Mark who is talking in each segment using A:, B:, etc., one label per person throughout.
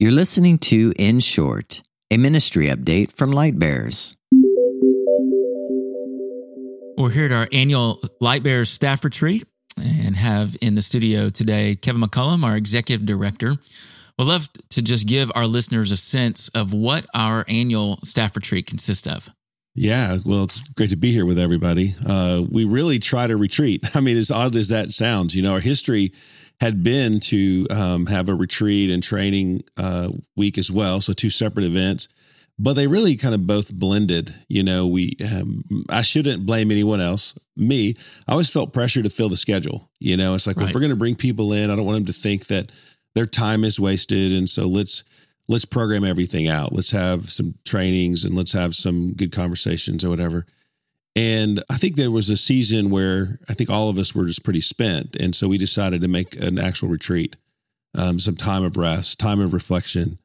A: You're listening to In Short, a ministry update from Lightbearers.
B: We're here at our annual Lightbearers staff retreat and have in the studio today Kevin McCullum, our executive director. We'd love to just give our listeners a sense of what our annual staff retreat consists of.
C: Yeah, well, it's great to be here with everybody. Uh, we really try to retreat. I mean, as odd as that sounds, you know, our history had been to um, have a retreat and training uh, week as well. So two separate events, but they really kind of both blended. You know, we um, I shouldn't blame anyone else. Me, I always felt pressure to fill the schedule. You know, it's like right. well, if we're going to bring people in, I don't want them to think that their time is wasted, and so let's let's program everything out. Let's have some trainings and let's have some good conversations or whatever. And I think there was a season where I think all of us were just pretty spent. And so we decided to make an actual retreat, um, some time of rest, time of reflection.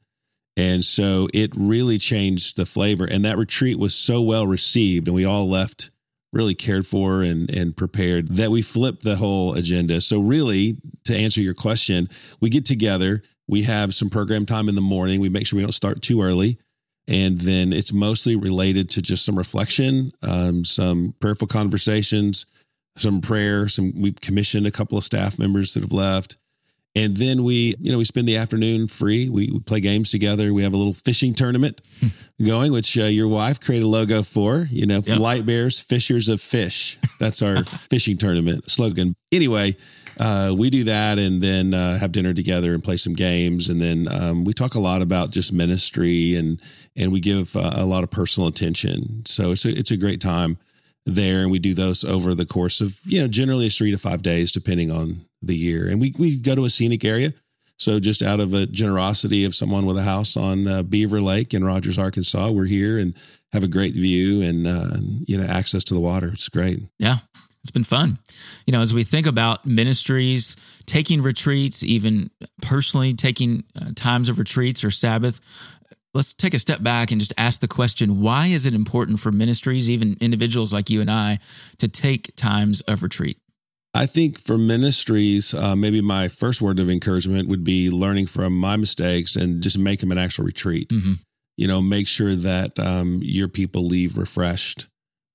C: And so it really changed the flavor. And that retreat was so well received, and we all left really cared for and, and prepared that we flipped the whole agenda. So, really, to answer your question, we get together, we have some program time in the morning, we make sure we don't start too early and then it's mostly related to just some reflection, um, some prayerful conversations, some prayer. Some we've commissioned a couple of staff members that have left, and then we, you know, we spend the afternoon free. We, we play games together. We have a little fishing tournament going, which uh, your wife created a logo for. You know, yep. Light Bears, Fishers of Fish. That's our fishing tournament slogan. Anyway, uh, we do that and then uh, have dinner together and play some games. And then um, we talk a lot about just ministry and and we give uh, a lot of personal attention. So it's a, it's a great time there. And we do those over the course of, you know, generally it's three to five days, depending on the year. And we, we go to a scenic area. So just out of a generosity of someone with a house on uh, Beaver Lake in Rogers, Arkansas, we're here and have a great view and, uh, you know, access to the water. It's great.
B: Yeah it's been fun. You know, as we think about ministries, taking retreats, even personally taking uh, times of retreats or Sabbath, let's take a step back and just ask the question why is it important for ministries, even individuals like you and I, to take times of retreat?
C: I think for ministries, uh, maybe my first word of encouragement would be learning from my mistakes and just make them an actual retreat. Mm-hmm. You know, make sure that um, your people leave refreshed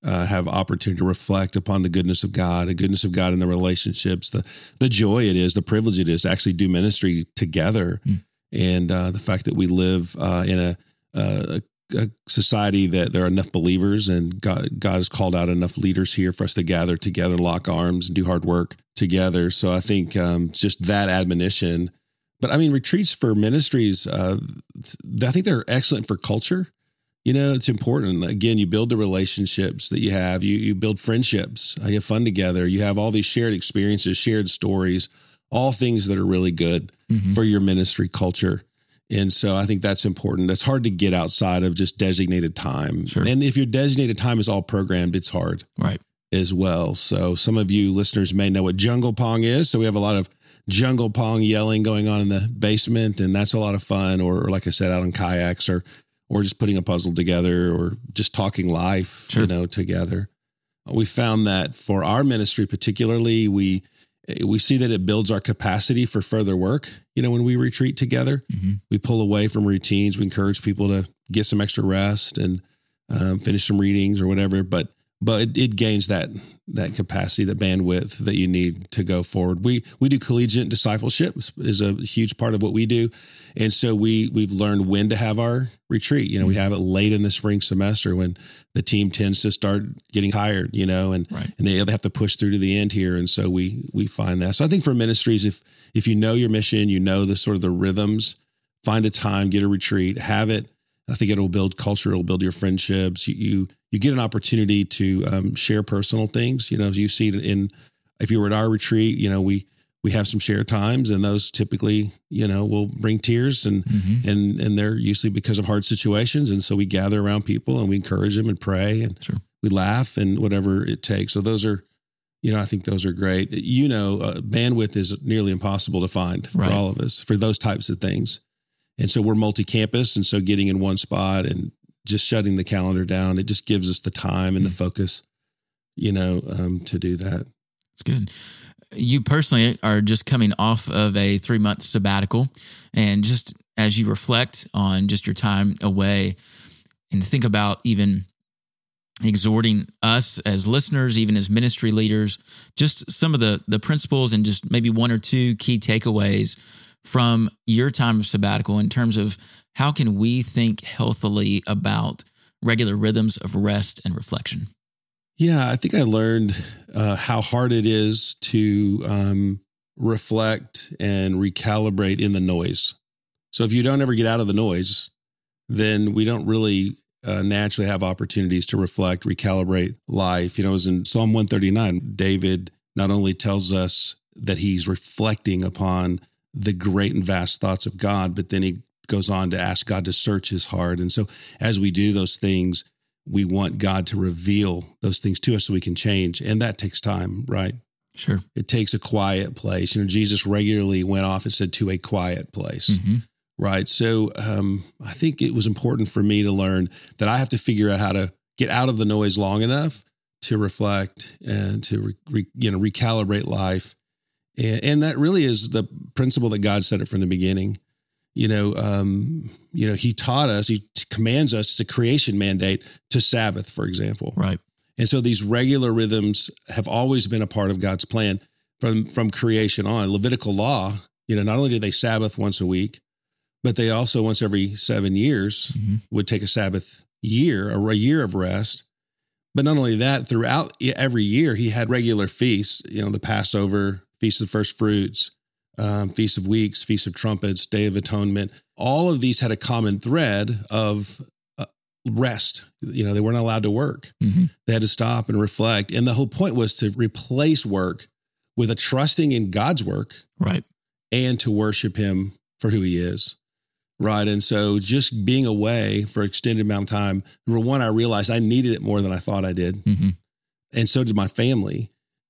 C: uh, have opportunity to reflect upon the goodness of God, the goodness of God in the relationships, the the joy it is, the privilege it is to actually do ministry together, mm. and uh, the fact that we live uh, in a, a, a, society that there are enough believers and God, God has called out enough leaders here for us to gather together, lock arms, and do hard work together. So I think um, just that admonition. But I mean, retreats for ministries, uh, I think they're excellent for culture you know it's important. Again you build the relationships that you have. You you build friendships. You have fun together. You have all these shared experiences shared stories all things that are really good mm-hmm. for your ministry culture. And so i think that's important. That's hard to get outside of just designated time. Sure. and if your designated time is all programmed it's hard
B: right.
C: as well. So some of you listeners may know what jungle pong is. So we have a lot of jungle pong yelling going on in the basement and that's a lot of fun. Or, or like i said out on kayaks or or just putting a puzzle together or just talking life, sure. you know, together. We found that for our ministry particularly, we we see that it builds our capacity for further work. You know, when we retreat together, mm-hmm. we pull away from routines. We encourage people to get some extra rest and um, finish some readings or whatever. But but it, it, gains that that capacity, that bandwidth that you need to go forward. We we do collegiate discipleship is a huge part of what we do, and so we we've learned when to have our retreat. You know, we mm-hmm. have it late in the spring semester when the team tends to start getting tired. You know, and right. and they have to push through to the end here, and so we we find that. So I think for ministries, if if you know your mission, you know the sort of the rhythms, find a time, get a retreat, have it. I think it'll build culture, it'll build your friendships. You you, you get an opportunity to um, share personal things. You know, you see it in if you were at our retreat, you know, we we have some shared times, and those typically, you know, will bring tears, and mm-hmm. and and they're usually because of hard situations, and so we gather around people and we encourage them and pray, and sure. we laugh and whatever it takes. So those are, you know, I think those are great. You know, uh, bandwidth is nearly impossible to find right. for all of us for those types of things. And so we're multi campus. And so getting in one spot and just shutting the calendar down, it just gives us the time and the mm. focus, you know, um, to do that.
B: It's good. You personally are just coming off of a three month sabbatical and just as you reflect on just your time away and think about even exhorting us as listeners, even as ministry leaders, just some of the the principles and just maybe one or two key takeaways from your time of sabbatical in terms of how can we think healthily about regular rhythms of rest and reflection?
C: Yeah, I think I learned uh, how hard it is to um, reflect and recalibrate in the noise. So if you don't ever get out of the noise, then we don't really uh, naturally have opportunities to reflect, recalibrate life. You know, as in Psalm 139, David not only tells us that he's reflecting upon the great and vast thoughts of God, but then he goes on to ask God to search his heart. And so as we do those things, we want God to reveal those things to us so we can change. And that takes time, right?
B: Sure.
C: It takes a quiet place. You know, Jesus regularly went off and said, to a quiet place. Mm-hmm. Right. So um, I think it was important for me to learn that I have to figure out how to get out of the noise long enough to reflect and to re, re, you know recalibrate life, and, and, that really is the principle that God set it from the beginning. You know, um, you know, He taught us, He commands us. It's a creation mandate to Sabbath, for example.
B: Right.
C: And so these regular rhythms have always been a part of God's plan from from creation on. Levitical law, you know, not only did they Sabbath once a week, but they also once every seven years mm-hmm. would take a Sabbath year, or a year of rest. But not only that, throughout every year, he had regular feasts, you know, the Passover, Feast of First Fruits, um, Feast of Weeks, Feast of Trumpets, Day of Atonement. All of these had a common thread of uh, rest. You know, they weren't allowed to work. Mm-hmm. They had to stop and reflect. And the whole point was to replace work with a trusting in God's work.
B: Right.
C: And to worship him for who he is. Right. And so just being away for extended amount of time, number one, I realized I needed it more than I thought I did. Mm-hmm. And so did my family.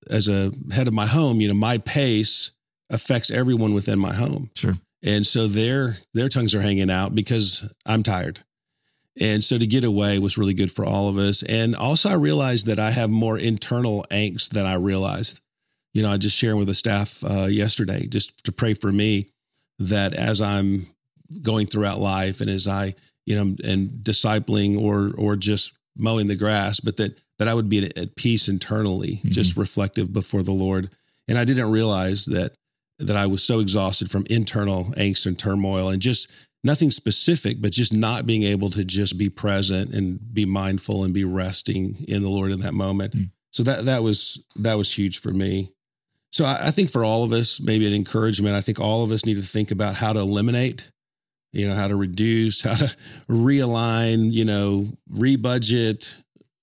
C: As a head of my home, you know, my pace affects everyone within my home.
B: Sure.
C: And so their their tongues are hanging out because I'm tired. And so to get away was really good for all of us. And also I realized that I have more internal angst than I realized. You know, I just sharing with the staff uh, yesterday just to pray for me that as I'm going throughout life and as I, you know, and discipling or or just mowing the grass, but that that I would be at, at peace internally, mm-hmm. just reflective before the Lord. And I didn't realize that that I was so exhausted from internal angst and turmoil and just nothing specific, but just not being able to just be present and be mindful and be resting in the Lord in that moment. Mm. So that that was that was huge for me. So I, I think for all of us, maybe an encouragement. I think all of us need to think about how to eliminate you know, how to reduce, how to realign, you know, rebudget,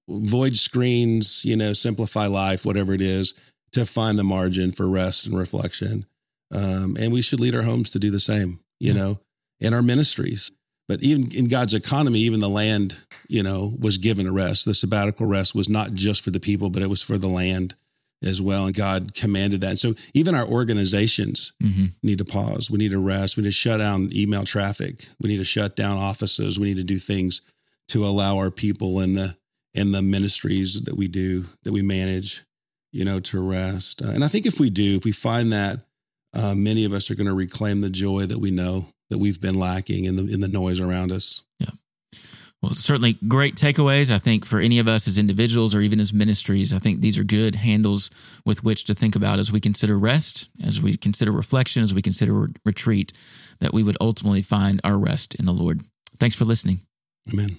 C: void screens, you know, simplify life, whatever it is, to find the margin for rest and reflection. Um, and we should lead our homes to do the same, you yeah. know, in our ministries. But even in God's economy, even the land, you know, was given a rest. The sabbatical rest was not just for the people, but it was for the land as well. And God commanded that. And so even our organizations mm-hmm. need to pause. We need to rest. We need to shut down email traffic. We need to shut down offices. We need to do things to allow our people in the in the ministries that we do, that we manage, you know, to rest. Uh, and I think if we do, if we find that, uh, many of us are going to reclaim the joy that we know that we've been lacking in the in the noise around us.
B: Yeah. Well, certainly great takeaways. I think for any of us as individuals or even as ministries, I think these are good handles with which to think about as we consider rest, as we consider reflection, as we consider re- retreat, that we would ultimately find our rest in the Lord. Thanks for listening.
C: Amen.